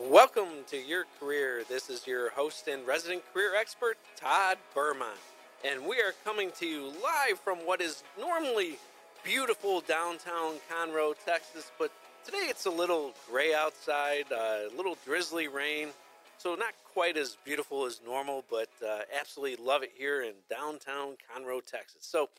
Welcome to Your Career. This is your host and resident career expert, Todd Bermont. And we are coming to you live from what is normally beautiful downtown Conroe, Texas, but today it's a little gray outside, uh, a little drizzly rain. So, not quite as beautiful as normal, but uh, absolutely love it here in downtown Conroe, Texas. So,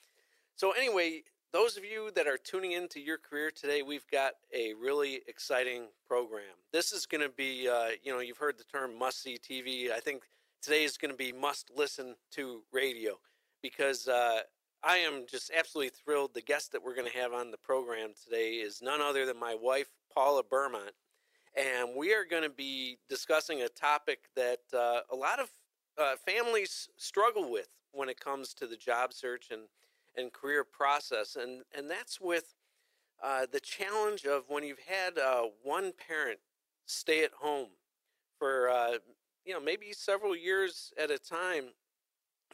so anyway, those of you that are tuning into your career today, we've got a really exciting program. This is going to be, uh, you know, you've heard the term must see TV. I think today is going to be must listen to radio because uh, I am just absolutely thrilled. The guest that we're going to have on the program today is none other than my wife, Paula Bermont. And we are going to be discussing a topic that uh, a lot of uh, families struggle with when it comes to the job search and and career process, and and that's with uh, the challenge of when you've had uh, one parent stay at home for uh, you know maybe several years at a time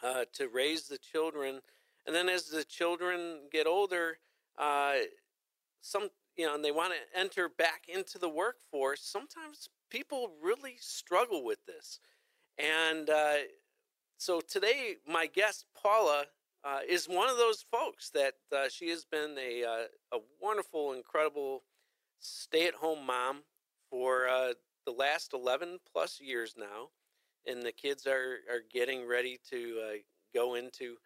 uh, to raise the children, and then as the children get older, uh, some you know and they want to enter back into the workforce. Sometimes people really struggle with this, and uh, so today my guest Paula uh, is one of those folks that uh, she has been a, uh, a wonderful, incredible stay at home mom for uh, the last 11 plus years now. And the kids are, are getting ready to uh, go into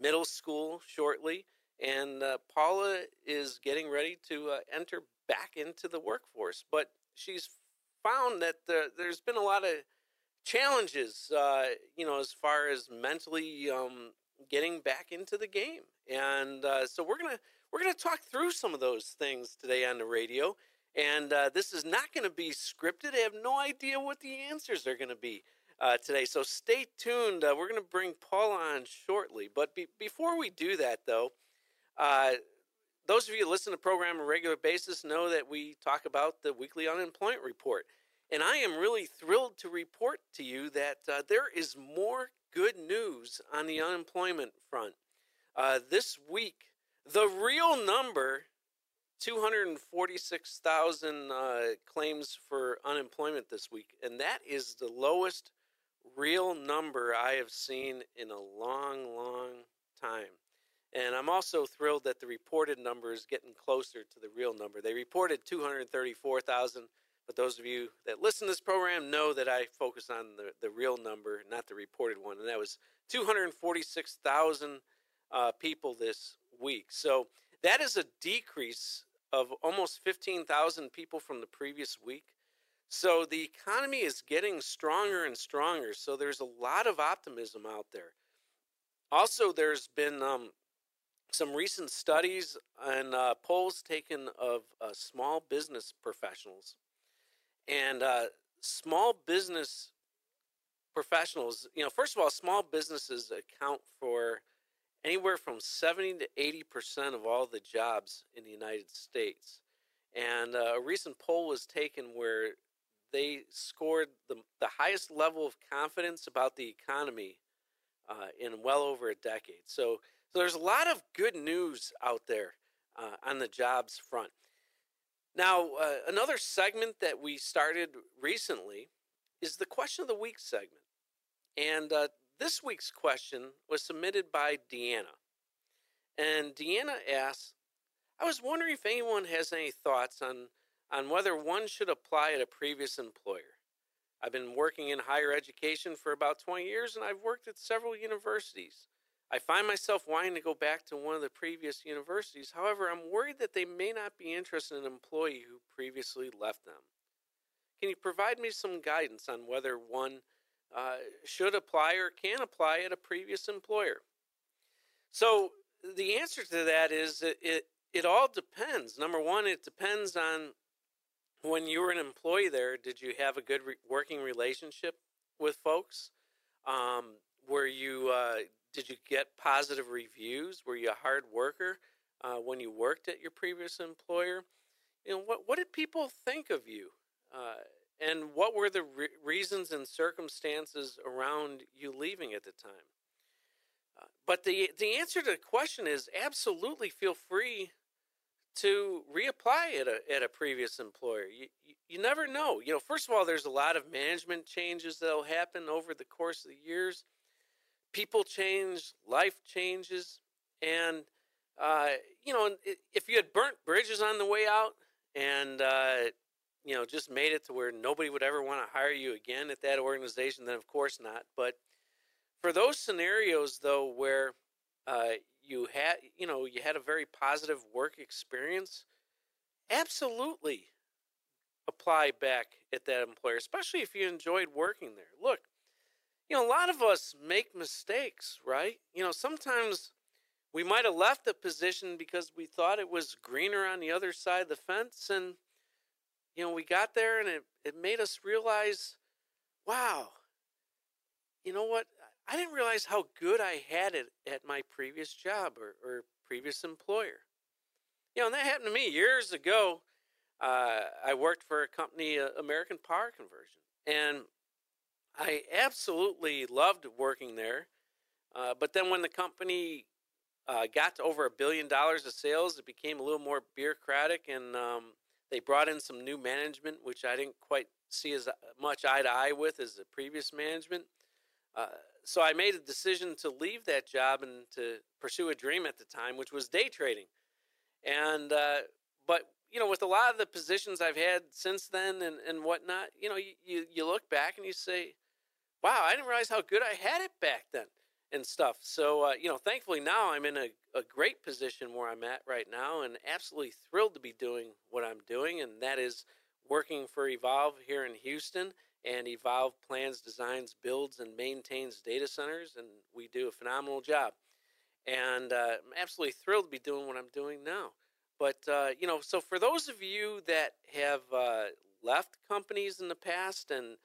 middle school shortly. And uh, Paula is getting ready to enter back into the workforce. But she's found that the, there's been a lot of challenges, you know, as far as mentally um, getting back into the game. And uh, so we're gonna we're gonna talk through some of those things today on the radio. And uh, this is not going to be scripted. I have no idea what the answers are going to be uh, today. So stay tuned. Uh, we're going to bring Paul on shortly. But be- before we do that, though, uh, those of you who listen to the program on a regular basis know that we talk about the weekly unemployment report. And I am really thrilled to report to you that uh, there is more good news on the unemployment front. Uh, this week, the real number 246,000 uh, claims for unemployment this week, and that is the lowest real number I have seen in a long, long time. And I'm also thrilled that the reported number is getting closer to the real number. They reported 234,000 but those of you that listen to this program know that I focus on the, the real number, not the reported one, and that was 246,000 uh, people this week. So that is a decrease of almost 15,000 people from the previous week. So the economy is getting stronger and stronger. So there's a lot of optimism out there. Also, there's been um, some recent studies and uh, polls taken of uh, small business professionals and uh, small business professionals, you know, first of all, small businesses account for anywhere from 70 to 80% of all the jobs in the United States. And uh, a recent poll was taken where they scored the, the highest level of confidence about the economy uh, in well over a decade. So, so there's a lot of good news out there uh, on the jobs front. Now, uh, another segment that we started recently is the question of the week segment. And uh, this week's question was submitted by Deanna. And Deanna asks I was wondering if anyone has any thoughts on, on whether one should apply at a previous employer. I've been working in higher education for about 20 years, and I've worked at several universities. I find myself wanting to go back to one of the previous universities. However, I'm worried that they may not be interested in an employee who previously left them. Can you provide me some guidance on whether one uh, should apply or can apply at a previous employer? So, the answer to that is it, it, it all depends. Number one, it depends on when you were an employee there, did you have a good re- working relationship with folks? Um, were you uh, did you get positive reviews? Were you a hard worker uh, when you worked at your previous employer? You know, what, what did people think of you? Uh, and what were the re- reasons and circumstances around you leaving at the time? Uh, but the, the answer to the question is absolutely feel free to reapply at a, at a previous employer. You, you, you never know. You know, first of all, there's a lot of management changes that'll happen over the course of the years. People change, life changes, and uh, you know, if you had burnt bridges on the way out and uh, you know just made it to where nobody would ever want to hire you again at that organization, then of course not. But for those scenarios, though, where uh, you had you know you had a very positive work experience absolutely apply back at that employer especially if you enjoyed working there look you know a lot of us make mistakes right you know sometimes we might have left a position because we thought it was greener on the other side of the fence and you know we got there and it, it made us realize wow you know what I didn't realize how good I had it at my previous job or, or previous employer. You know, and that happened to me years ago. Uh, I worked for a company, uh, American Power Conversion, and I absolutely loved working there. Uh, but then when the company uh, got to over a billion dollars of sales, it became a little more bureaucratic, and um, they brought in some new management, which I didn't quite see as uh, much eye to eye with as the previous management. Uh, so I made a decision to leave that job and to pursue a dream at the time, which was day trading. And uh, but you know, with a lot of the positions I've had since then and and whatnot, you know, you you, you look back and you say, "Wow, I didn't realize how good I had it back then." And stuff. So, uh, you know, thankfully now I'm in a, a great position where I'm at right now and absolutely thrilled to be doing what I'm doing. And that is working for Evolve here in Houston and Evolve plans, designs, builds, and maintains data centers, and we do a phenomenal job. And uh, I'm absolutely thrilled to be doing what I'm doing now. But uh, you know, so for those of you that have uh, left companies in the past, and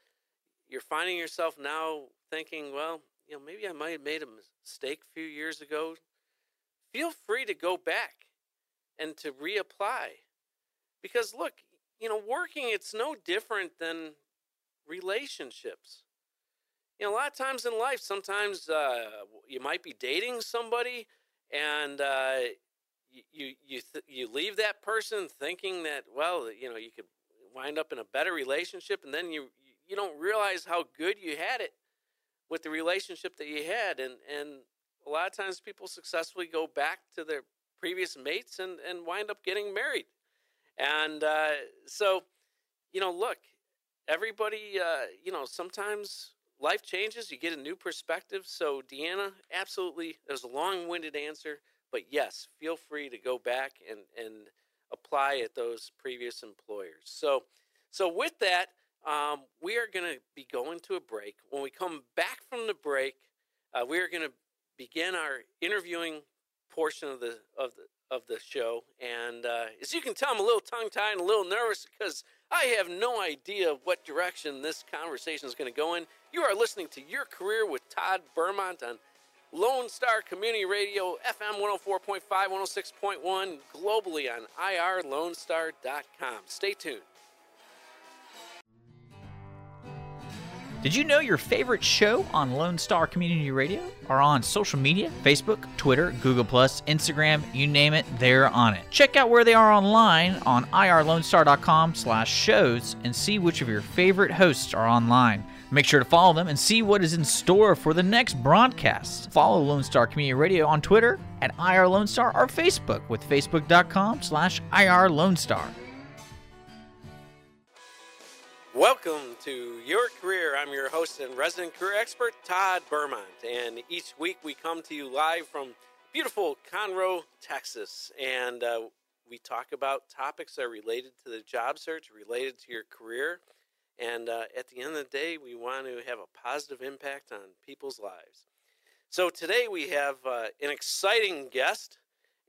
you're finding yourself now thinking, well, you know, maybe I might have made a mistake a few years ago. Feel free to go back and to reapply, because look, you know, working it's no different than relationships. You know, a lot of times in life, sometimes uh, you might be dating somebody, and uh, you you th- you leave that person thinking that well, you know, you could wind up in a better relationship, and then you you don't realize how good you had it with the relationship that you had, and and a lot of times people successfully go back to their previous mates and and wind up getting married, and uh, so you know, look, everybody, uh, you know, sometimes life changes. You get a new perspective. So, Deanna, absolutely, there's a long winded answer. But yes, feel free to go back and, and apply at those previous employers. So, so with that, um, we are going to be going to a break. When we come back from the break, uh, we are going to begin our interviewing portion of the of the of the show. And uh, as you can tell, I'm a little tongue tied and a little nervous because I have no idea what direction this conversation is going to go in. You are listening to Your Career with Todd Bermont on Lone Star Community Radio, FM 104.5, 106.1, globally on irlonestar.com. Stay tuned. Did you know your favorite show on Lone Star Community Radio are on social media? Facebook, Twitter, Google, Instagram, you name it, they're on it. Check out where they are online on irlonestar.com slash shows and see which of your favorite hosts are online. Make sure to follow them and see what is in store for the next broadcast. Follow Lone Star Community Radio on Twitter at IR Lone Star or Facebook with facebook.com slash IR Lone Star. Welcome to Your Career. I'm your host and resident career expert, Todd Bermont. And each week we come to you live from beautiful Conroe, Texas. And uh, we talk about topics that are related to the job search, related to your career. And uh, at the end of the day, we want to have a positive impact on people's lives. So today we have uh, an exciting guest.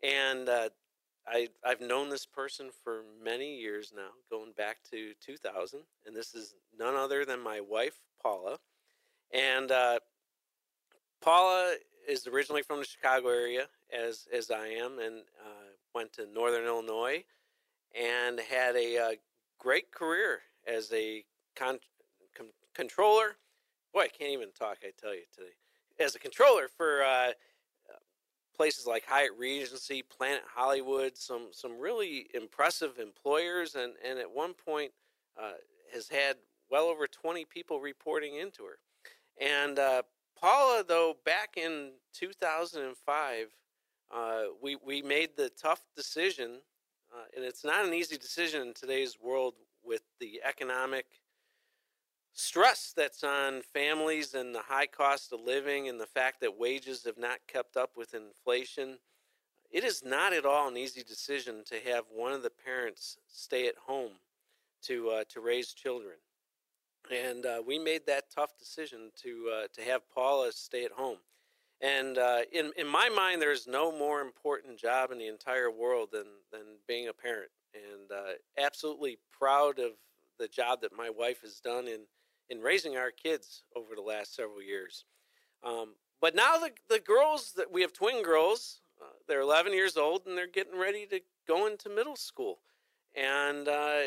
And uh, I, I've known this person for many years now, going back to 2000, and this is none other than my wife, Paula. And uh, Paula is originally from the Chicago area, as as I am, and uh, went to Northern Illinois, and had a uh, great career as a con- controller. Boy, I can't even talk. I tell you today, as a controller for uh, places like Hyatt Regency, Planet Hollywood, some some really impressive employers, and and at one point uh, has had well over 20 people reporting into her. And uh, Paula, though, back in 2005, uh, we we made the tough decision, uh, and it's not an easy decision in today's world with the economic stress that's on families and the high cost of living and the fact that wages have not kept up with inflation. It is not at all an easy decision to have one of the parents stay at home to uh, to raise children, and uh, we made that tough decision to uh, to have Paula stay at home. And uh, in in my mind, there's no more important job in the entire world than than being a parent, and uh, absolutely proud of the job that my wife has done in in raising our kids over the last several years. Um, but now the, the girls that we have twin girls, uh, they're 11 years old and they're getting ready to go into middle school. And, uh,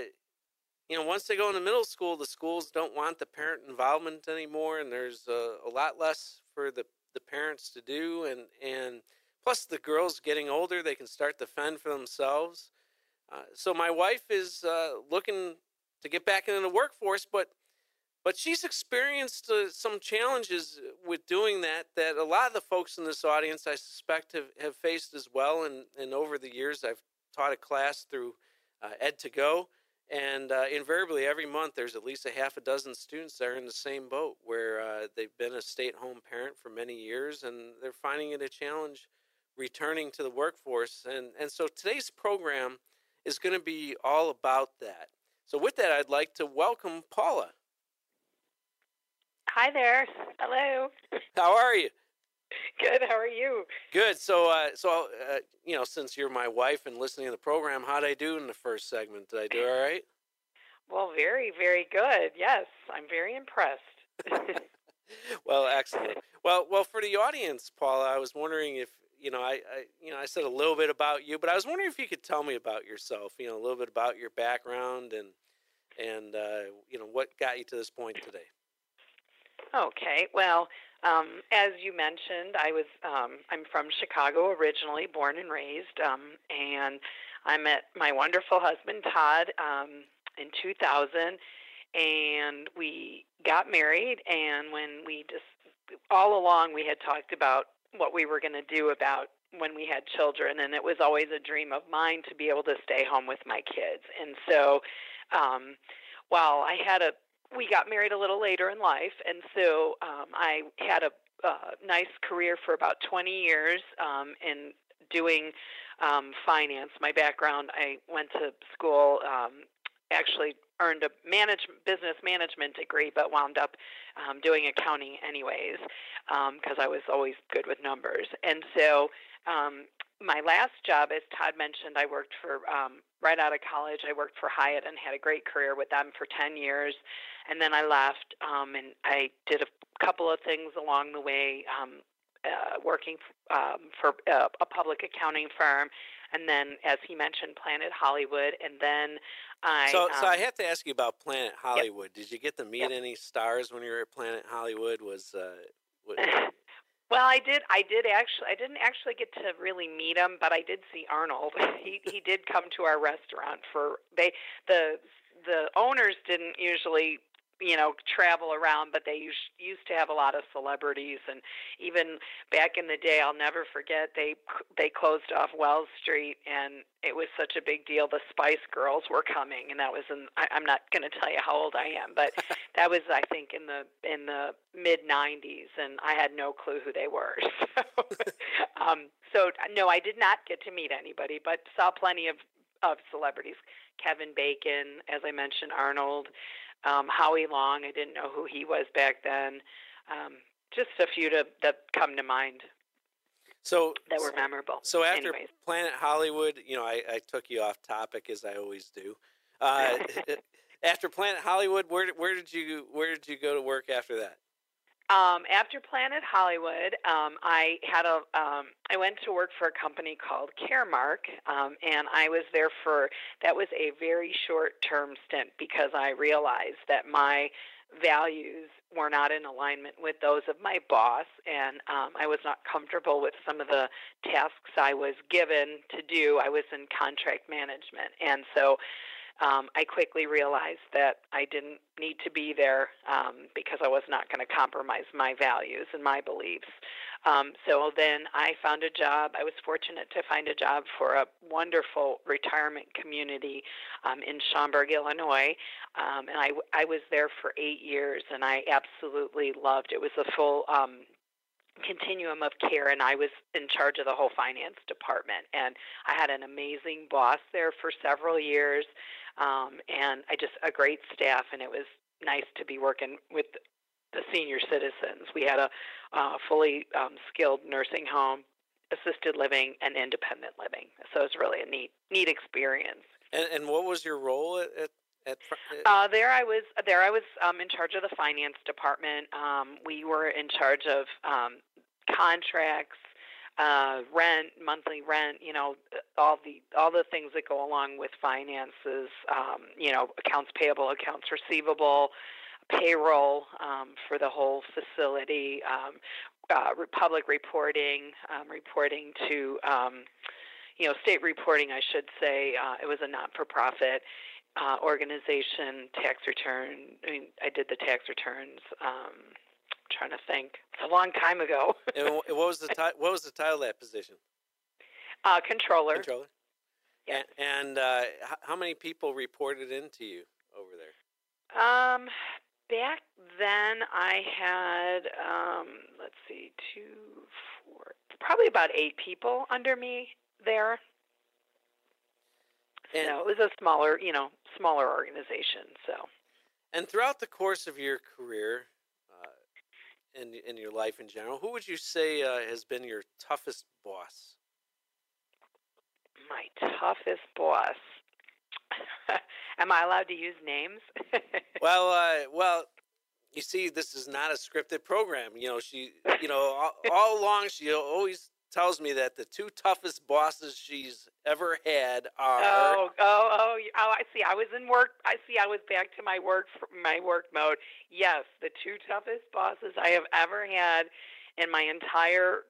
you know, once they go into middle school, the schools don't want the parent involvement anymore, and there's a, a lot less for the, the parents to do. And, and plus, the girls getting older, they can start to fend for themselves. Uh, so, my wife is uh, looking to get back into the workforce, but but she's experienced uh, some challenges with doing that that a lot of the folks in this audience, I suspect, have, have faced as well. And, and over the years, I've taught a class through uh, Ed2Go. And uh, invariably, every month, there's at least a half a dozen students that are in the same boat where uh, they've been a stay at home parent for many years and they're finding it a challenge returning to the workforce. And, and so today's program is going to be all about that. So, with that, I'd like to welcome Paula. Hi there. Hello. How are you? Good. How are you? Good. So, uh, so uh, you know, since you're my wife and listening to the program, how did I do in the first segment? Did I do all right? Well, very, very good. Yes, I'm very impressed. well, excellent. Well, well, for the audience, Paula, I was wondering if you know, I, I, you know, I said a little bit about you, but I was wondering if you could tell me about yourself. You know, a little bit about your background and and uh, you know what got you to this point today. Okay. Well, um, as you mentioned, I was um, I'm from Chicago originally, born and raised, um, and I met my wonderful husband Todd um, in 2000, and we got married. And when we just all along we had talked about what we were going to do about when we had children, and it was always a dream of mine to be able to stay home with my kids. And so, um, while I had a we got married a little later in life, and so um, I had a uh, nice career for about 20 years um, in doing um, finance. My background, I went to school, um, actually earned a management business management degree, but wound up um, doing accounting anyways because um, I was always good with numbers. And so um, my last job, as Todd mentioned, I worked for um, right out of college. I worked for Hyatt and had a great career with them for 10 years. And then I left um, and I did a couple of things along the way, um, uh, working um, for uh, a public accounting firm. And then, as he mentioned, Planet Hollywood. And then I. So, so I um, have to ask you about Planet Hollywood. Yep. Did you get to meet yep. any stars when you were at Planet Hollywood? Was. Uh, what, Well, I did. I did actually. I didn't actually get to really meet him, but I did see Arnold. he he did come to our restaurant for they the the owners didn't usually you know travel around but they used used to have a lot of celebrities and even back in the day I'll never forget they they closed off Wells Street and it was such a big deal the Spice Girls were coming and that was in I, I'm not going to tell you how old I am but that was I think in the in the mid 90s and I had no clue who they were so um so no I did not get to meet anybody but saw plenty of of celebrities. Kevin Bacon as I mentioned Arnold um, Howie Long. I didn't know who he was back then. Um, just a few to, that come to mind. So that were memorable. So after Anyways. Planet Hollywood, you know, I, I, took you off topic as I always do. Uh, after Planet Hollywood, where where did you where did you go to work after that? Um, after Planet Hollywood, um, I had a um, I went to work for a company called Caremark, um, and I was there for that was a very short term stint because I realized that my values were not in alignment with those of my boss, and um, I was not comfortable with some of the tasks I was given to do. I was in contract management, and so um, I quickly realized that I didn't need to be there um, because I was not going to compromise my values and my beliefs. Um, so then I found a job. I was fortunate to find a job for a wonderful retirement community um, in Schaumburg, Illinois, um, and I, I was there for eight years, and I absolutely loved it. It was a full um, continuum of care and I was in charge of the whole finance department and I had an amazing boss there for several years um, and I just a great staff and it was nice to be working with the senior citizens. We had a uh, fully um, skilled nursing home, assisted living, and independent living. So it was really a neat neat experience. And, and what was your role at, at at, uh, there I was there I was um, in charge of the finance department. Um, we were in charge of um, contracts, uh, rent, monthly rent, you know, all the all the things that go along with finances. Um, you know, accounts payable, accounts receivable, payroll um, for the whole facility, um, uh, public reporting, um, reporting to, um, you know, state reporting, I should say. Uh, it was a not for profit uh, organization, tax return. I mean, I did the tax returns. Um, trying to think. It's a long time ago. and what was the ti- what was the title of that position? Uh, controller. Controller. Yeah. And, and uh, how many people reported into you over there? Um, back then I had um, let's see, two, four, probably about eight people under me there. And, so it was a smaller, you know, smaller organization. So. And throughout the course of your career, and in your life in general, who would you say uh, has been your toughest boss? My toughest boss. Am I allowed to use names? well, uh, well, you see, this is not a scripted program. You know, she, you know, all, all along she always tells me that the two toughest bosses she's ever had are. Oh, oh, oh, oh! I see. I was in work. I see. I was back to my work, my work mode. Yes, the two toughest bosses I have ever had in my entire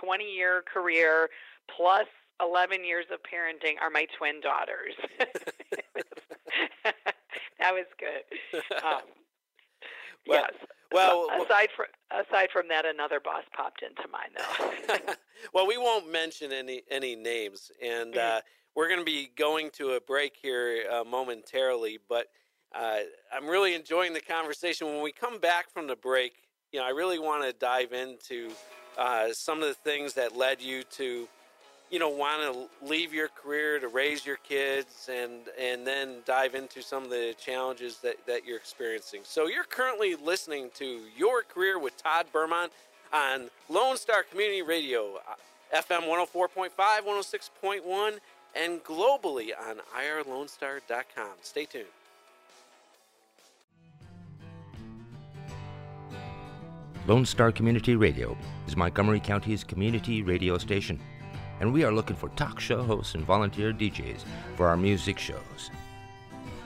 twenty-year career, plus 11 years of parenting are my twin daughters. that was good. Um, well, yes. Well, aside from aside from that, another boss popped into mind though. well, we won't mention any any names, and mm-hmm. uh, we're going to be going to a break here uh, momentarily. But uh, I'm really enjoying the conversation. When we come back from the break, you know, I really want to dive into uh, some of the things that led you to you know want to leave your career to raise your kids and and then dive into some of the challenges that, that you're experiencing. So you're currently listening to your career with todd bermont on lone star community radio uh, fm 104.5 106.1 and globally on irlonestar.com stay tuned. Lone Star Community Radio is Montgomery County's community radio station and we are looking for talk show hosts and volunteer DJs for our music shows.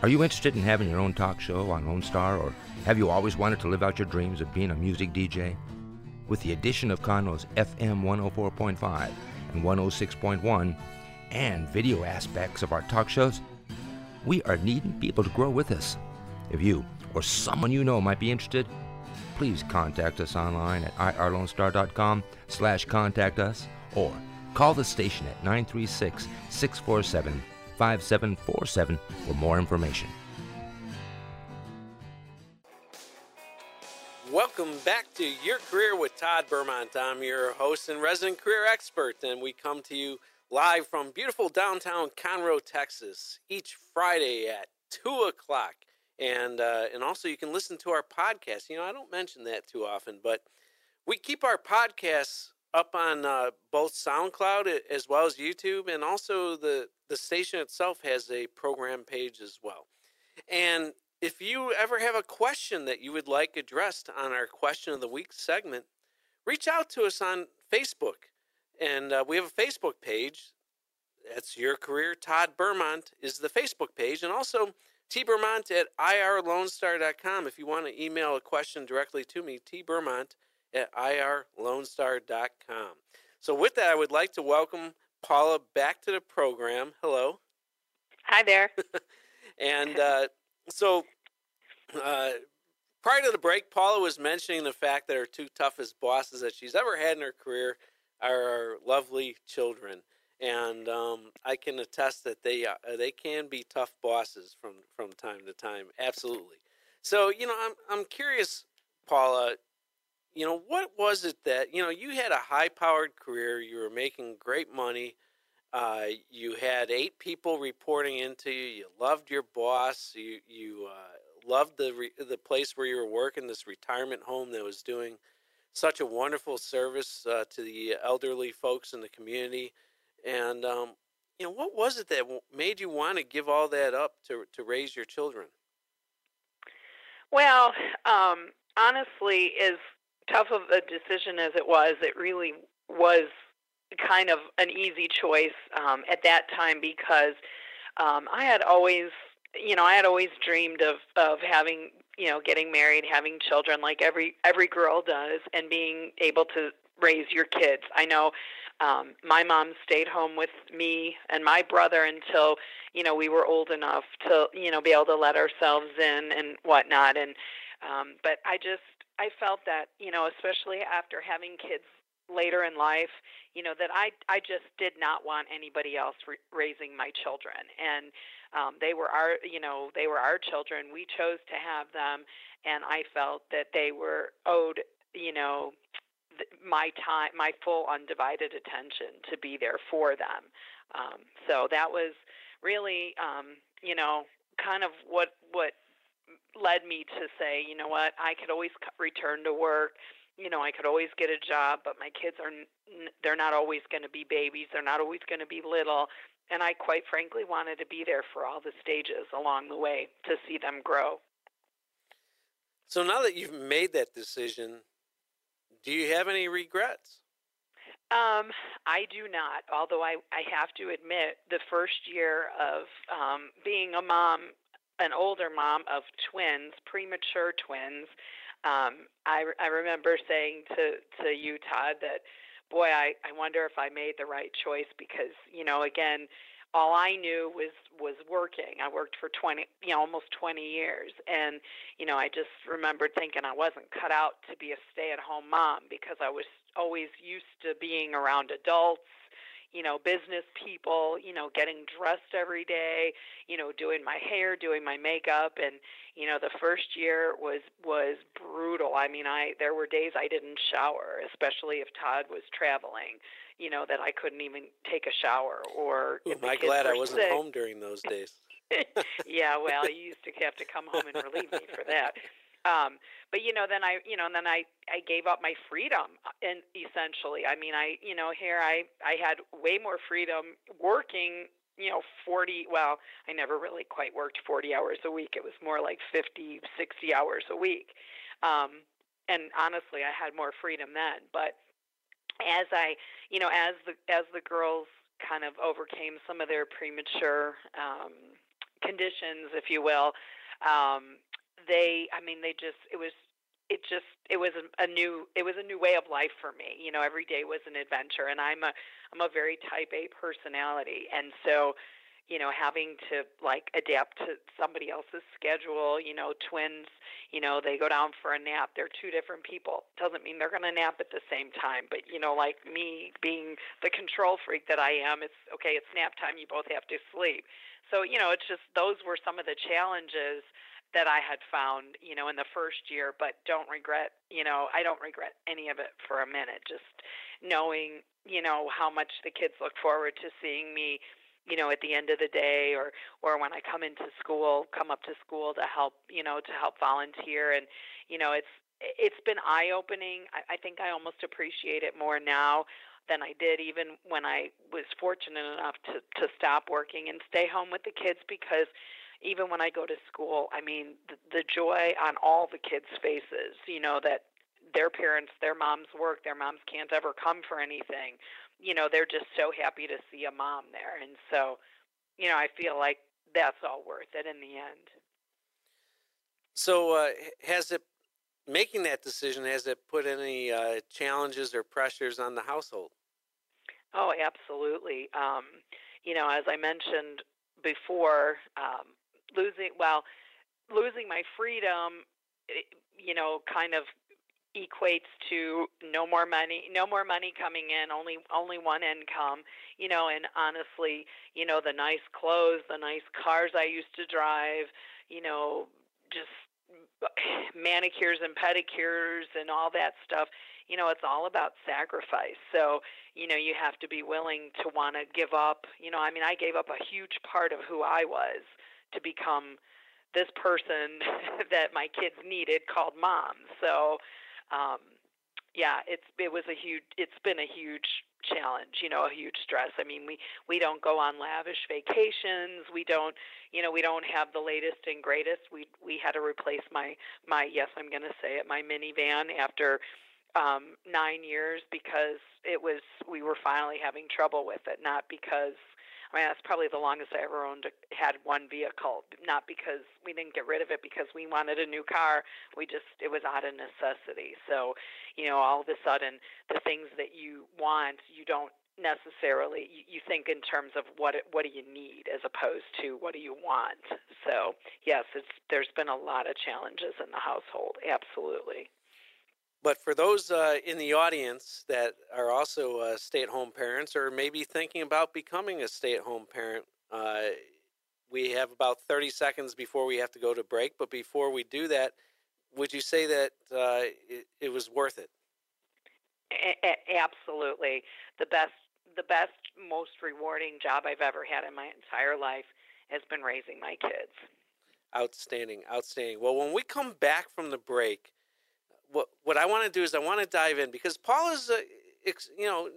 Are you interested in having your own talk show on Lone Star, or have you always wanted to live out your dreams of being a music DJ? With the addition of Conroe's FM 104.5 and 106.1 and video aspects of our talk shows, we are needing people to grow with us. If you or someone you know might be interested, please contact us online at irlonestar.com slash contact us or Call the station at 936 647 5747 for more information. Welcome back to Your Career with Todd Bermont. I'm your host and resident career expert, and we come to you live from beautiful downtown Conroe, Texas, each Friday at 2 o'clock. And, uh, and also, you can listen to our podcast. You know, I don't mention that too often, but we keep our podcasts up on uh, both SoundCloud as well as YouTube, and also the the station itself has a program page as well. And if you ever have a question that you would like addressed on our question of the week segment, reach out to us on Facebook, and uh, we have a Facebook page. That's your career. Todd Bermont is the Facebook page, and also tbermont at irlonestar.com if you want to email a question directly to me, tbermont at irlonestar.com. So, with that, I would like to welcome Paula back to the program. Hello. Hi there. and uh, so, uh, prior to the break, Paula was mentioning the fact that her two toughest bosses that she's ever had in her career are our lovely children and um, I can attest that they uh, they can be tough bosses from from time to time. Absolutely. So you know, I'm I'm curious, Paula. You know, what was it that you know you had a high powered career? You were making great money. Uh, you had eight people reporting into you. You loved your boss. You you uh, loved the re- the place where you were working. This retirement home that was doing such a wonderful service uh, to the elderly folks in the community and um, you know, what was it that made you want to give all that up to to raise your children? Well, um, honestly, as tough of a decision as it was, it really was kind of an easy choice um, at that time because um, I had always, you know, I had always dreamed of of having, you know, getting married, having children, like every every girl does, and being able to raise your kids. I know um, my mom stayed home with me and my brother until you know we were old enough to you know be able to let ourselves in and whatnot. And um, but I just I felt that you know especially after having kids later in life, you know that I I just did not want anybody else re- raising my children, and um, they were our you know they were our children. We chose to have them, and I felt that they were owed you know my time, my full undivided attention to be there for them. Um, so that was really, um, you know, kind of what what led me to say, you know what, I could always return to work. You know, I could always get a job, but my kids are they're not always going to be babies. They're not always going to be little. And I quite frankly wanted to be there for all the stages along the way to see them grow. So now that you've made that decision, do you have any regrets? Um, I do not. Although I, I have to admit, the first year of um, being a mom, an older mom of twins, premature twins, um, I, I remember saying to, to you, Todd, that, boy, I, I wonder if I made the right choice because, you know, again, all I knew was was working. I worked for 20, you know, almost 20 years and you know, I just remembered thinking I wasn't cut out to be a stay-at-home mom because I was always used to being around adults you know, business people, you know, getting dressed every day, you know, doing my hair, doing my makeup and you know, the first year was was brutal. I mean, I there were days I didn't shower, especially if Todd was traveling, you know, that I couldn't even take a shower or Am I glad I wasn't sick. home during those days. yeah, well, you used to have to come home and relieve me for that. Um, but you know, then I, you know, and then I, I gave up my freedom, uh, and essentially, I mean, I, you know, here I, I had way more freedom working, you know, 40. Well, I never really quite worked 40 hours a week. It was more like 50, 60 hours a week. Um, and honestly, I had more freedom then. But as I, you know, as the as the girls kind of overcame some of their premature um, conditions, if you will. Um, they i mean they just it was it just it was a, a new it was a new way of life for me you know every day was an adventure and i'm a i'm a very type a personality and so you know having to like adapt to somebody else's schedule you know twins you know they go down for a nap they're two different people doesn't mean they're going to nap at the same time but you know like me being the control freak that i am it's okay it's nap time you both have to sleep. So you know it's just those were some of the challenges that I had found, you know, in the first year, but don't regret, you know, I don't regret any of it for a minute. Just knowing, you know, how much the kids look forward to seeing me, you know, at the end of the day or or when I come into school, come up to school to help, you know, to help volunteer and you know, it's it's been eye opening. I, I think I almost appreciate it more now than I did even when I was fortunate enough to to stop working and stay home with the kids because even when I go to school, I mean, the, the joy on all the kids' faces, you know, that their parents, their moms work, their moms can't ever come for anything. You know, they're just so happy to see a mom there. And so, you know, I feel like that's all worth it in the end. So, uh, has it making that decision has it put any uh, challenges or pressures on the household? Oh, absolutely. Um, you know, as I mentioned before, um, losing well, losing my freedom, eh, you know, kind of equates to no more money no more money coming in only only one income you know and honestly you know the nice clothes the nice cars i used to drive you know just manicures and pedicures and all that stuff you know it's all about sacrifice. So you know you have to be willing to want to give up you know i mean i gave up a huge part of who i was to become this person that my kids needed called mom so um yeah it's it was a huge it's been a huge challenge, you know, a huge stress. I mean, we we don't go on lavish vacations. We don't, you know, we don't have the latest and greatest. We we had to replace my my yes, I'm going to say it, my minivan after um 9 years because it was we were finally having trouble with it, not because I mean, that's probably the longest I ever owned. Had one vehicle, not because we didn't get rid of it because we wanted a new car. We just it was out of necessity. So, you know, all of a sudden, the things that you want, you don't necessarily. You, you think in terms of what it, what do you need as opposed to what do you want. So, yes, it's there's been a lot of challenges in the household. Absolutely. But for those uh, in the audience that are also uh, stay at home parents or maybe thinking about becoming a stay at home parent, uh, we have about 30 seconds before we have to go to break. But before we do that, would you say that uh, it, it, was worth it? A- a- absolutely. The best, the best, most rewarding job I've ever had in my entire life has been raising my kids. Outstanding, outstanding. Well, when we come back from the break, what what I want to do is I want to dive in because Paul is, uh, you know,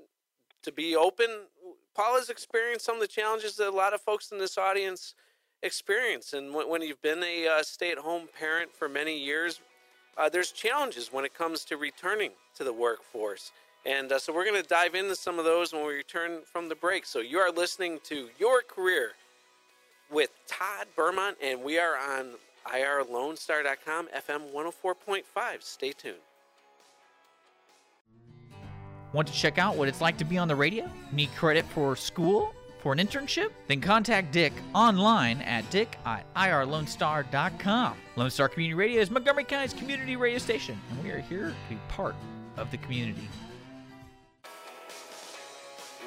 to be open. Paul has experienced some of the challenges that a lot of folks in this audience experience, and when, when you've been a uh, stay-at-home parent for many years, uh, there's challenges when it comes to returning to the workforce. And uh, so we're going to dive into some of those when we return from the break. So you are listening to Your Career with Todd Bermont, and we are on irlonestar.com, FM 104.5. Stay tuned. Want to check out what it's like to be on the radio? Need credit for school? For an internship? Then contact Dick online at dick at irlonestar.com. Lone Star Community Radio is Montgomery County's community radio station, and we are here to be part of the community.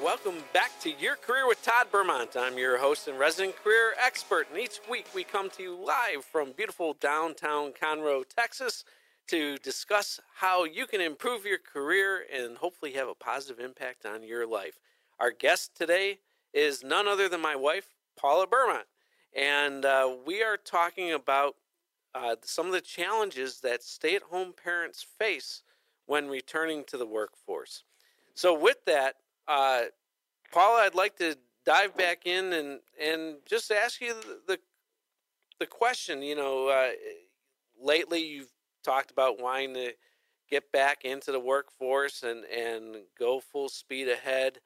Welcome back to Your Career with Todd Bermont. I'm your host and resident career expert, and each week we come to you live from beautiful downtown Conroe, Texas, to discuss how you can improve your career and hopefully have a positive impact on your life. Our guest today is none other than my wife, Paula Bermont, and uh, we are talking about uh, some of the challenges that stay at home parents face when returning to the workforce. So, with that, uh, Paula, I'd like to dive back in and and just ask you the the, the question. You know, uh, lately you've talked about wanting to get back into the workforce and and go full speed ahead,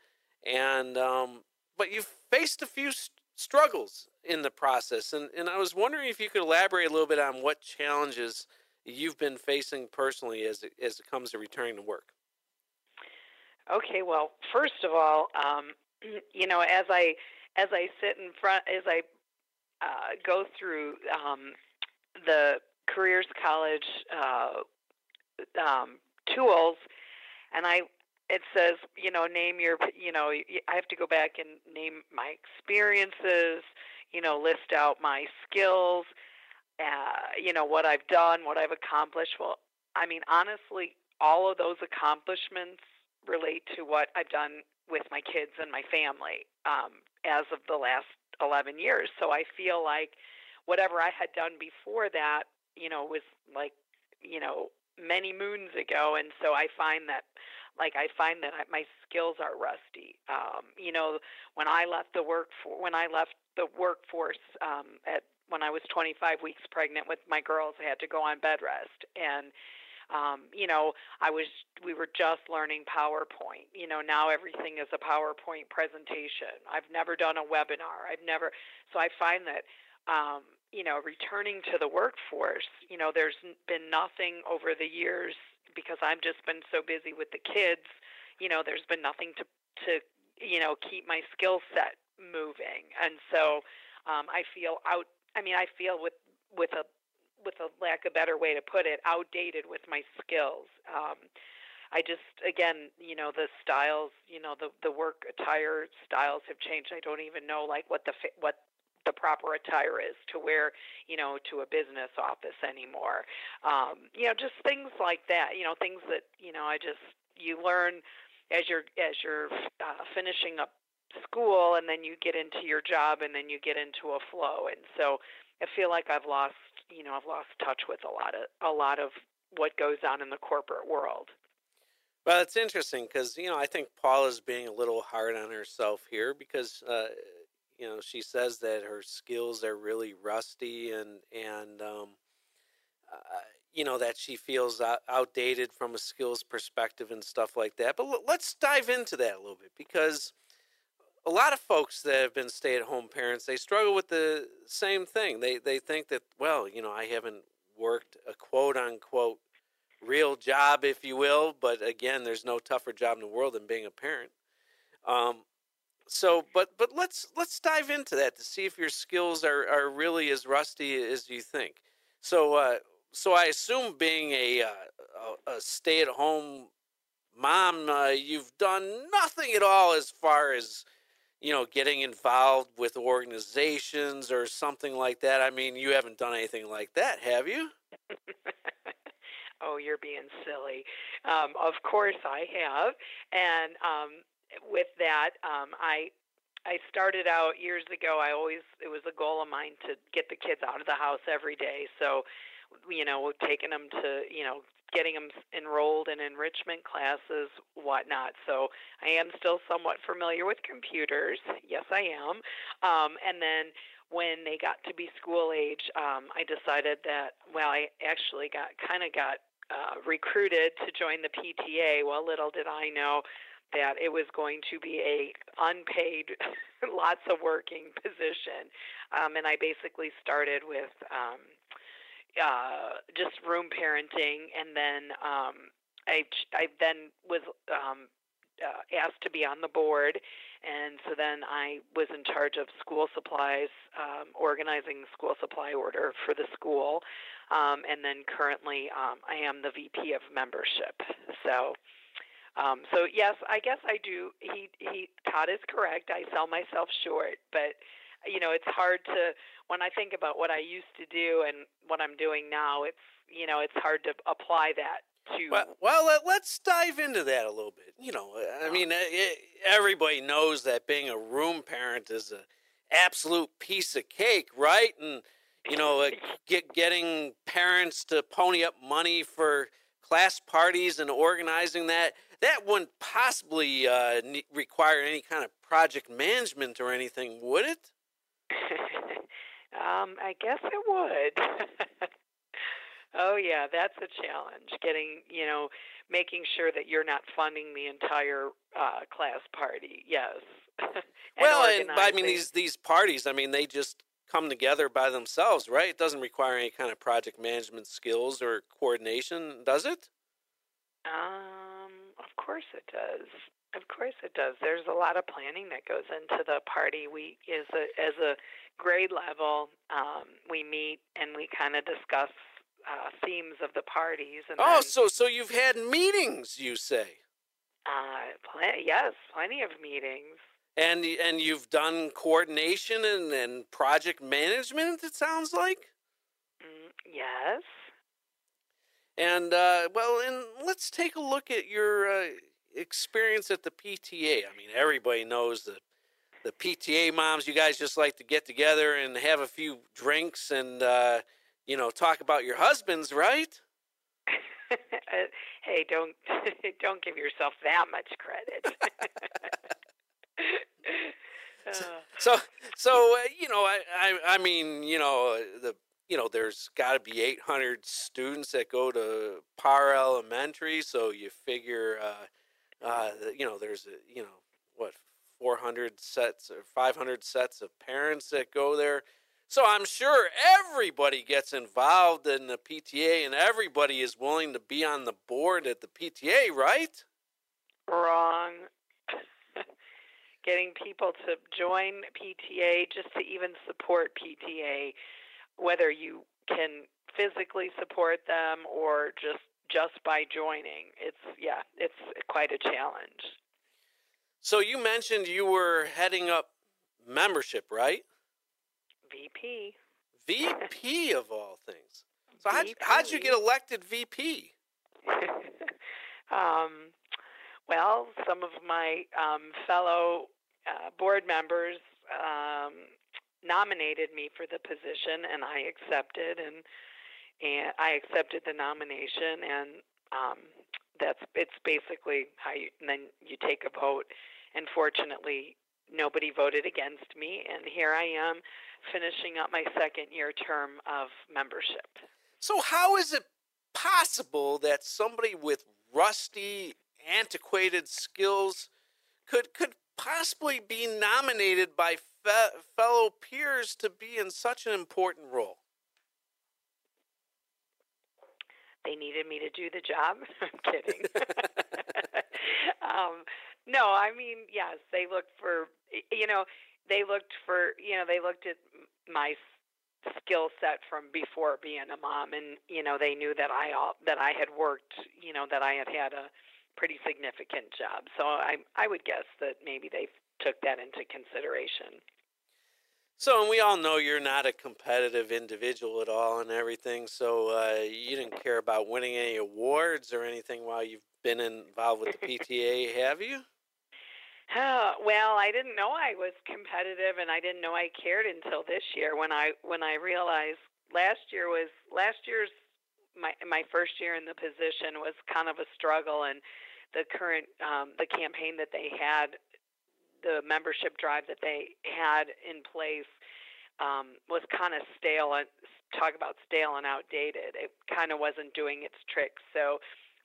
and um, but you've faced a few st- struggles in the process, and and I was wondering if you could elaborate a little bit on what challenges you've been facing personally as it, as it comes to returning to work. Okay, well, first of all, um, you know, as I as I sit in front, as I uh, go through um, the careers college uh, um, tools, and I it says, you know, name your, you know, I have to go back and name my experiences, you know, list out my skills, uh, you know, what I've done, what I've accomplished. Well, I mean, honestly, all of those accomplishments relate to what I've done with my kids and my family um, as of the last 11 years. So I feel like whatever I had done before that, you know, was like, you know, many moons ago. And so I find that, like, I find that my skills are rusty. Um, you know, when I left the work for, when I left the workforce um, at when I was 25 weeks pregnant with my girls, I had to go on bed rest and Um, you know, I was we were just learning PowerPoint. You know, now everything is a PowerPoint presentation. I've never done a webinar. I've never so I find that um, you know, returning to the workforce, you know, there's been nothing over the years because I've just been so busy with the kids, you know, there's been nothing to to you know, keep my skill set moving. And so um, I feel out I mean, I feel with with a with a lack of better way to put it, outdated with my skills. Um, I just again, you know, the styles, you know, the the work attire styles have changed. I don't even know like what the what the proper attire is to wear, you know, to a business office anymore. Um, you know, just things like that. You know, things that you know, I just you learn as you're as you're uh, finishing up school, and then you get into your job, and then you get into a flow. And so, I feel like I've lost, you know, I've lost touch with a lot of a lot of what goes on in the corporate world. Well, it's interesting because you know I think Paula's being a little hard on herself here because uh, you know she says that her skills are really rusty and and um, uh, you know that she feels out, outdated from a skills perspective and stuff like that but let's dive into that a little bit because a lot of folks that have been stay-at-home parents they struggle with the same thing. They they think that well you know i haven't worked a quote unquote real job if you will but again there's no tougher job in the world than being a parent. Um, so but but let's let's dive into that to see if your skills are, are really as rusty as you think. So uh, so i assume being a, uh, a, stay-at-home mom uh, you've done nothing at all as far as you know getting involved with organizations or something like that i mean you haven't done anything like that have you oh you're being silly um, of course i have and um, with that, um, I I started out years ago. I always it was a goal of mine to get the kids out of the house every day. So, you know, taking them to you know getting them enrolled in enrichment classes, whatnot. So I am still somewhat familiar with computers. Yes, I am. Um, and then when they got to be school age, um, I decided that well, I actually got kind of got uh, recruited to join the PTA. Well, little did I know that it was going to be a unpaid, lots of working position, um, and I basically started with um, uh, just room parenting, and then um, I I then was um, uh, asked to be on the board, and so then I was in charge of school supplies, um, organizing school supply order for the school, um, and then currently um, I am the VP of membership. So um, so yes, I guess I do. He he Todd is correct. I sell myself short, but you know it's hard to when I think about what I used to do and what I'm doing now. It's you know it's hard to apply that to. Well, well let's dive into that a little bit. You know, I uh-huh. mean, eh, eh, everybody knows that being a room parent is a absolute piece of cake, right? And you know, get, getting parents to pony up money for class parties and organizing that that wouldn't possibly uh, require any kind of project management or anything, would it? um, I guess it would. oh yeah, that's a challenge. Getting you know, making sure that you're not funding the entire uh, class party. Yes. and well, and I mean these these parties. I mean they just come together by themselves, right? It doesn't require any kind of project management skills or coordination, does it? Um, of course it does. Of course it does. There's a lot of planning that goes into the party. We, as a as a grade level, um, we meet and we kind of discuss uh, themes of the parties. And oh, then, so so you've had meetings, you say? Uh, pl- yes, plenty of meetings. And and you've done coordination and, and project management. It sounds like. Mm, yes. And uh, well, and let's take a look at your uh, experience at the PTA. I mean, everybody knows that the PTA moms. You guys just like to get together and have a few drinks and uh, you know talk about your husbands, right? hey, don't don't give yourself that much credit. so, so, so uh, you know, I, I, I mean, you know, the you know, there's got to be 800 students that go to Parr Elementary, so you figure, uh, uh, you know, there's you know, what 400 sets or 500 sets of parents that go there. So I'm sure everybody gets involved in the PTA and everybody is willing to be on the board at the PTA, right? Wrong. Getting people to join PTA just to even support PTA, whether you can physically support them or just just by joining. It's yeah, it's quite a challenge. So you mentioned you were heading up membership, right? VP. VP of all things. So how'd, how'd you get elected VP? um, well, some of my um, fellow uh, board members um, nominated me for the position, and I accepted, and and I accepted the nomination, and um, that's it's basically how you then you take a vote. And fortunately, nobody voted against me, and here I am finishing up my second year term of membership. So, how is it possible that somebody with rusty, antiquated skills could could possibly be nominated by fe- fellow peers to be in such an important role? They needed me to do the job. I'm kidding. um, no, I mean, yes, they looked for, you know, they looked for, you know, they looked at my skill set from before being a mom, and you know, they knew that I that I had worked, you know, that I had had a pretty significant job. So I I would guess that maybe they took that into consideration. So, and we all know you're not a competitive individual at all and everything. So, uh, you didn't care about winning any awards or anything while you've been involved with the PTA, have you? well, I didn't know I was competitive, and I didn't know I cared until this year when I when I realized last year was last year's my my first year in the position was kind of a struggle, and the current um, the campaign that they had, the membership drive that they had in place um, was kind of stale and talk about stale and outdated. It kind of wasn't doing its tricks. So,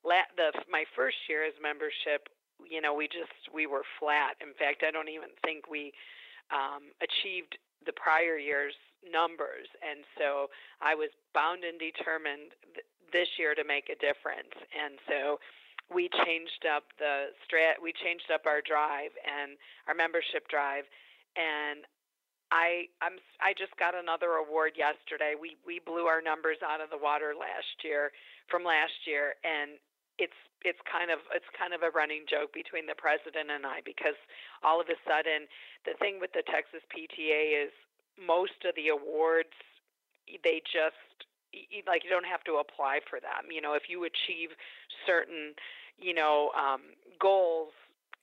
la- the my first year as membership you know, we just we were flat. In fact, I don't even think we um, achieved the prior year's numbers, and so I was bound and determined th- this year to make a difference. And so we changed up the strat. We changed up our drive and our membership drive, and I I'm I just got another award yesterday. We we blew our numbers out of the water last year from last year and it's it's kind of it's kind of a running joke between the president and I because all of a sudden the thing with the Texas PTA is most of the awards they just like you don't have to apply for them. You know, if you achieve certain, you know, um, goals,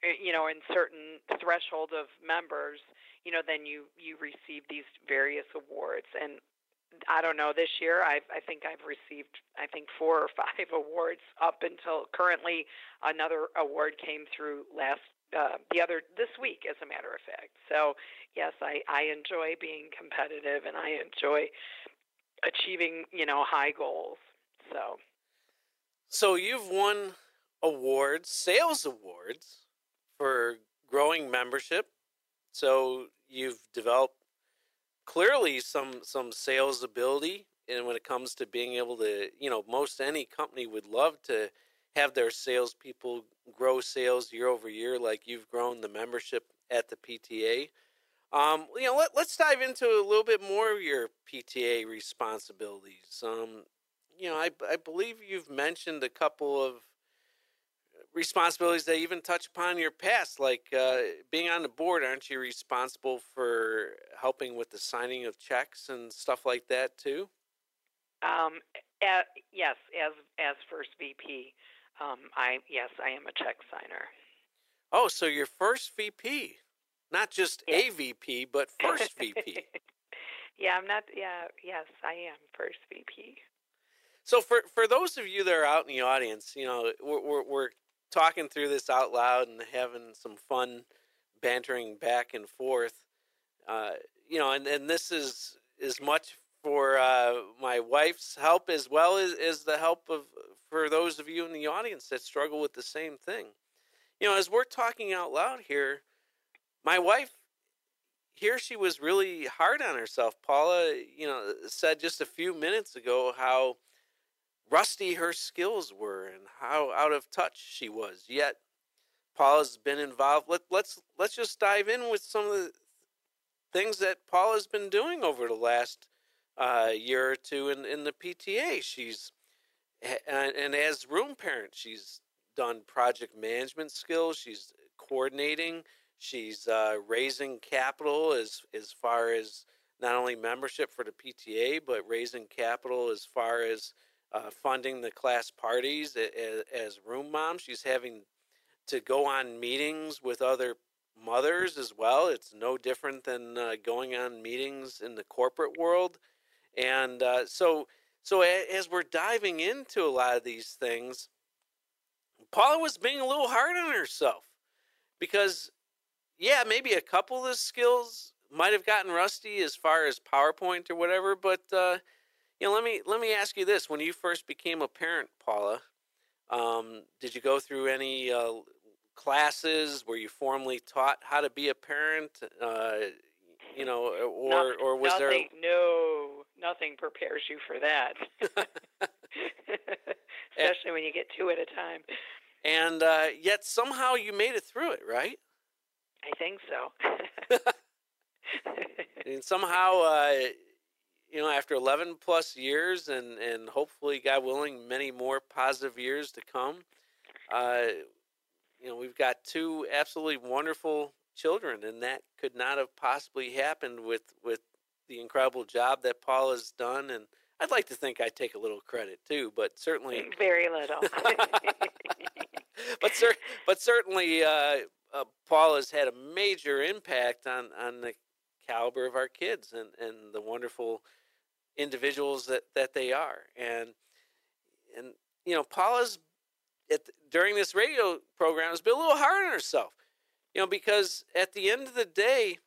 eh, you know, in certain threshold of members, you know, then you you receive these various awards. And I don't know. This year, I I think I've received I think four or five awards up until currently. Another award came through last uh, the other this week, as a matter of fact. So yes, I I enjoy being competitive and I enjoy achieving you know high goals. So. So you've won awards, sales awards for growing membership. So you've developed clearly some some sales ability and when it comes to being able to you know most any company would love to have their salespeople grow sales year over year like you've grown the membership at the PTA. Um, you know, let, let's dive into a little bit more of your PTA responsibilities. Um, you know, I, I believe you've mentioned a couple of responsibilities that even touch upon your past, like uh, being on the board. Aren't you responsible for helping with the signing of checks and stuff like that too? Um, uh, yes, as as first VP, um, I yes, I am a check signer. Oh, so you're first VP, not just a VP, but first VP. yeah, I'm not. Yeah, yes, I am first VP. So for for those of you that are out in the audience, you know, we're, we're, we're talking through this out loud and having some fun bantering back and forth. Uh, you know, and, and this is as much for uh, my wife's help as well as, as the help of for those of you in the audience that struggle with the same thing. You know, as we're talking out loud here, my wife here she was really hard on herself. Paula, you know, said just a few minutes ago how rusty her skills were and how out of touch she was. Yet Paula's been involved. Let, let's let's just dive in with some of the things that Paula's been doing over the last uh, year or two in, in the PTA. She's and, and as room parent, she's done project management skills. She's coordinating. She's uh, raising capital as as far as not only membership for the PTA, but raising capital as far as uh, funding the class parties as, as room mom. She's having to go on meetings with other mothers as well. It's no different than uh, going on meetings in the corporate world. And uh, so, so as we're diving into a lot of these things, Paula was being a little hard on herself because, yeah, maybe a couple of the skills might have gotten rusty as far as PowerPoint or whatever. But uh, you know, let me let me ask you this: When you first became a parent, Paula, um, did you go through any uh, classes? Were you formally taught how to be a parent? Uh, you know, or nothing, or was nothing, there? No, nothing prepares you for that. Especially when you get two at a time. And uh, yet somehow you made it through it, right? I think so. and somehow, uh, you know, after 11 plus years and, and hopefully, God willing, many more positive years to come, uh, you know, we've got two absolutely wonderful children, and that could not have possibly happened with with the incredible job that Paul has done. And I'd like to think I take a little credit too, but certainly very little. but cer- but certainly, uh, uh, Paul has had a major impact on on the caliber of our kids and and the wonderful individuals that that they are. And and you know, Paula's at, during this radio program has been a little hard on herself, you know, because at the end of the day,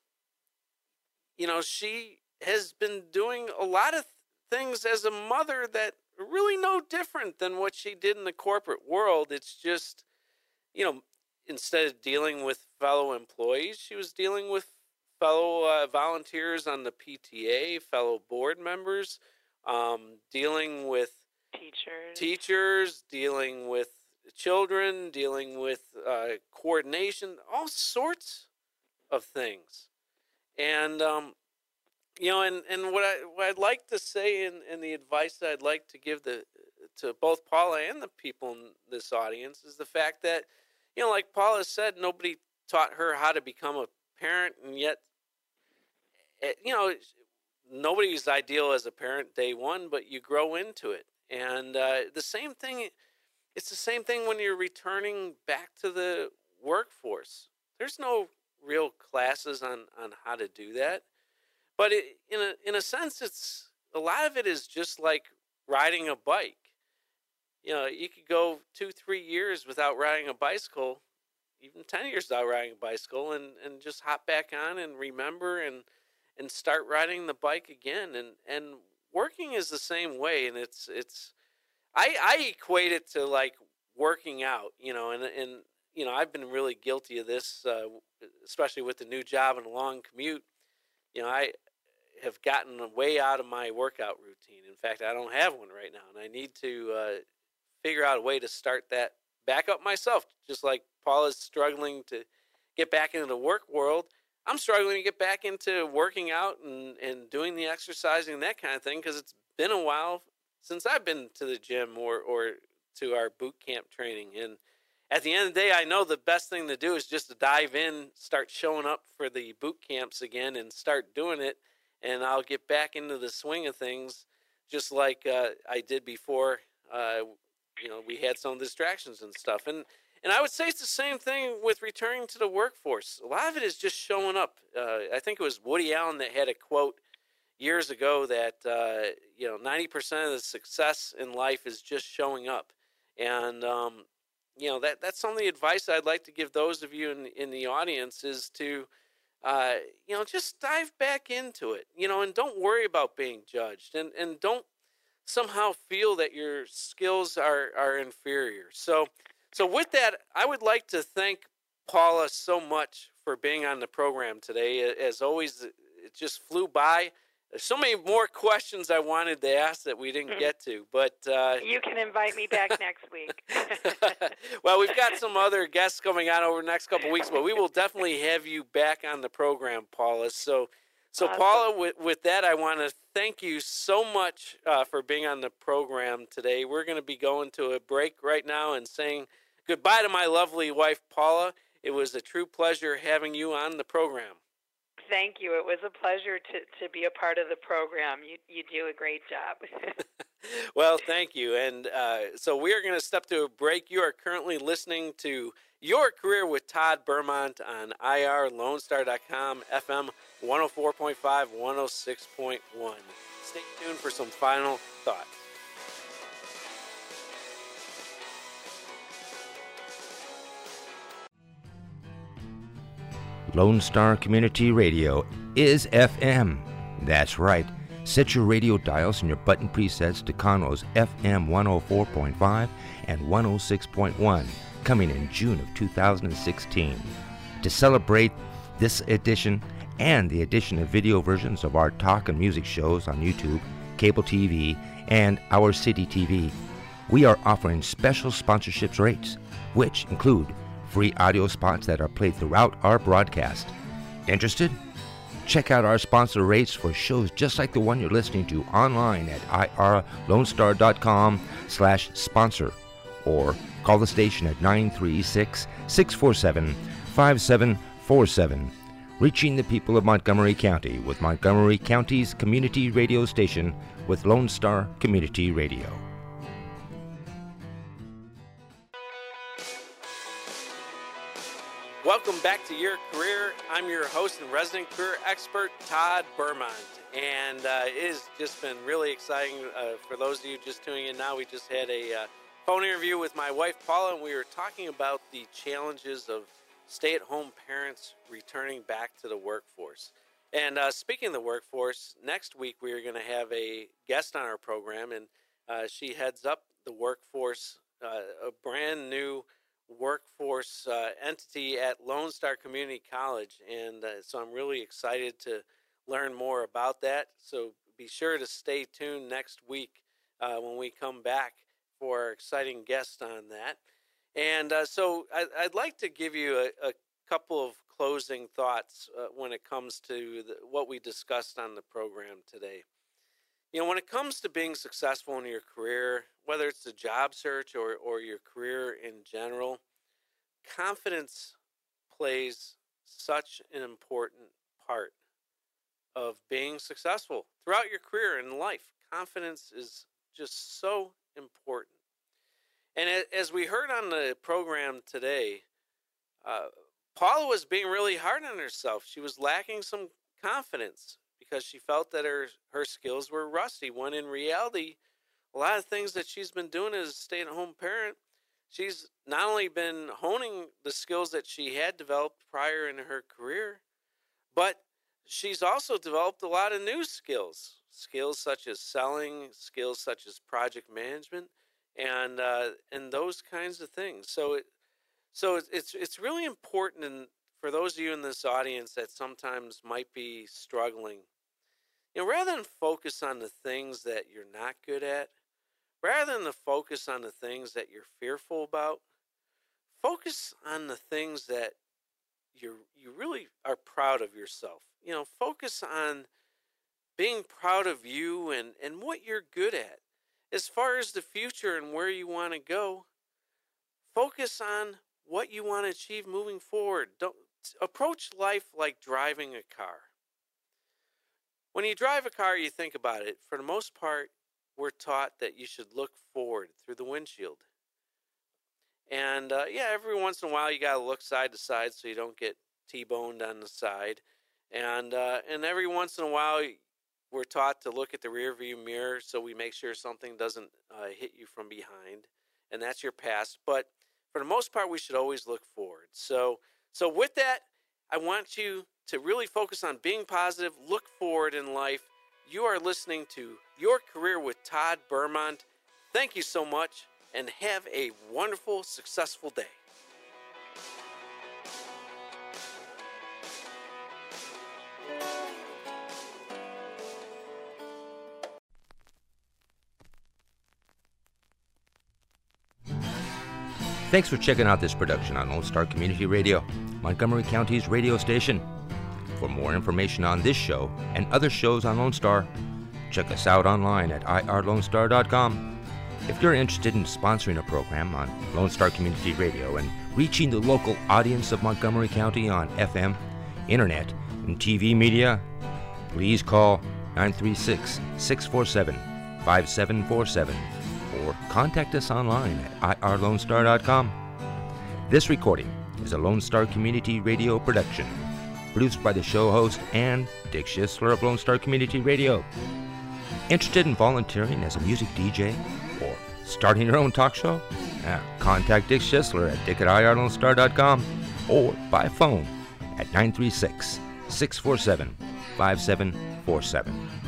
you know, she has been doing a lot of things as a mother that really no different than what she did in the corporate world. It's just, you know, instead of dealing with fellow employees, she was dealing with fellow uh, volunteers on the PTA, fellow board members, um, dealing with teachers, teachers, dealing with children, dealing with uh, coordination, all sorts of things. And, um, you know, and, and what, I, what I'd like to say and, and the advice that I'd like to give the, to both Paula and the people in this audience is the fact that, you know, like Paula said, nobody taught her how to become a parent, and yet, you know, nobody's ideal as a parent day one, but you grow into it. And uh, the same thing it's the same thing when you're returning back to the workforce. There's no real classes on, on how to do that. But it, in, a, in a sense, it's a lot of it is just like riding a bike. You know, you could go two, three years without riding a bicycle, even 10 years without riding a bicycle, and, and just hop back on and remember and, and start riding the bike again. And, and working is the same way. And it's, it's, I I equate it to like working out, you know, and and you know I've been really guilty of this, uh, especially with the new job and a long commute. You know, I have gotten way out of my workout routine. In fact, I don't have one right now, and I need to uh, figure out a way to start that back up myself. Just like Paul is struggling to get back into the work world, I'm struggling to get back into working out and, and doing the exercising and that kind of thing because it's been a while since I've been to the gym or or to our boot camp training. And at the end of the day, I know the best thing to do is just to dive in, start showing up for the boot camps again, and start doing it. And I'll get back into the swing of things, just like uh, I did before. Uh, you know, we had some distractions and stuff, and and I would say it's the same thing with returning to the workforce. A lot of it is just showing up. Uh, I think it was Woody Allen that had a quote years ago that uh, you know 90% of the success in life is just showing up and um, you know that that's some of the advice i'd like to give those of you in, in the audience is to uh, you know, just dive back into it, you know, and don't worry about being judged and, and don't somehow feel that your skills are, are inferior. So, so with that, I would like to thank Paula so much for being on the program today. As always, it just flew by. There's so many more questions I wanted to ask that we didn't mm-hmm. get to, but uh, you can invite me back next week. well, we've got some other guests coming on over the next couple weeks, but we will definitely have you back on the program, Paula. So, so awesome. Paula, with, with that, I want to thank you so much uh, for being on the program today. We're going to be going to a break right now and saying goodbye to my lovely wife, Paula. It was a true pleasure having you on the program. Thank you. It was a pleasure to, to be a part of the program. You, you do a great job. well, thank you. And uh, so we are going to step to a break. You are currently listening to Your Career with Todd Bermont on IRLoneStar.com, FM 104.5, 106.1. Stay tuned for some final thoughts. Lone Star Community Radio is FM. That's right. Set your radio dials and your button presets to Conroe's FM 104.5 and 106.1, coming in June of 2016. To celebrate this edition and the addition of video versions of our talk and music shows on YouTube, cable TV, and Our City TV, we are offering special sponsorships rates, which include free audio spots that are played throughout our broadcast. Interested? Check out our sponsor rates for shows just like the one you're listening to online at irlonestar.com slash sponsor or call the station at 936-647-5747 reaching the people of Montgomery County with Montgomery County's community radio station with Lone Star Community Radio. Welcome back to Your Career. I'm your host and resident career expert, Todd Bermont. And uh, it has just been really exciting uh, for those of you just tuning in now. We just had a uh, phone interview with my wife, Paula, and we were talking about the challenges of stay at home parents returning back to the workforce. And uh, speaking of the workforce, next week we are going to have a guest on our program, and uh, she heads up the workforce, uh, a brand new workforce uh, entity at Lone Star Community College. And uh, so I'm really excited to learn more about that. So be sure to stay tuned next week uh, when we come back for our exciting guest on that. And uh, so I, would like to give you a, a couple of closing thoughts uh, when it comes to the, what we discussed on the program today. You know, when it comes to being successful in your career, whether it's a job search or, or your career in general, confidence plays such an important part of being successful throughout your career and life. Confidence is just so important. And as we heard on the program today, uh, Paula was being really hard on herself. She was lacking some confidence because she felt that her her skills were rusty. When in reality, a lot of things that she's been doing as a stay-at-home parent, she's not only been honing the skills that she had developed prior in her career, but she's also developed a lot of new skills, skills such as selling, skills such as project management, and uh, and those kinds of things. So it so it's it's really important and for those of you in this audience that sometimes might be struggling you know, rather than focus on the things that you're not good at, rather than the focus on the things that you're fearful about, focus on the things that you you really are proud of yourself. You know, focus on being proud of you and, and what you're good at. As far as the future and where you want to go, focus on what you want to achieve moving forward. Don't approach life like driving a car. When you drive a car, you think about it. For the most part, we're taught that you should look forward through the windshield. And uh, yeah, every once in a while, you got to look side to side so you don't get T-boned on the side. And uh, and every once in a while, we're taught to look at the rear view mirror so we make sure something doesn't uh, hit you from behind, and that's your past. But for the most part, we should always look forward. So so with that, I want you to really focus on being positive, look forward in life. You are listening to Your Career with Todd Bermont. Thank you so much and have a wonderful, successful day. Thanks for checking out this production on Lone Star Community Radio, Montgomery County's radio station. For more information on this show and other shows on Lone Star, check us out online at irlonestar.com. If you're interested in sponsoring a program on Lone Star Community Radio and reaching the local audience of Montgomery County on FM, internet, and TV media, please call 936 647 5747 or contact us online at irlonestar.com. This recording is a Lone Star Community Radio production, produced by the show host and Dick Schisler of Lone Star Community Radio. Interested in volunteering as a music DJ or starting your own talk show? Uh, contact Dick Schisler at dick at irlonestar.com or by phone at 936 647 5747.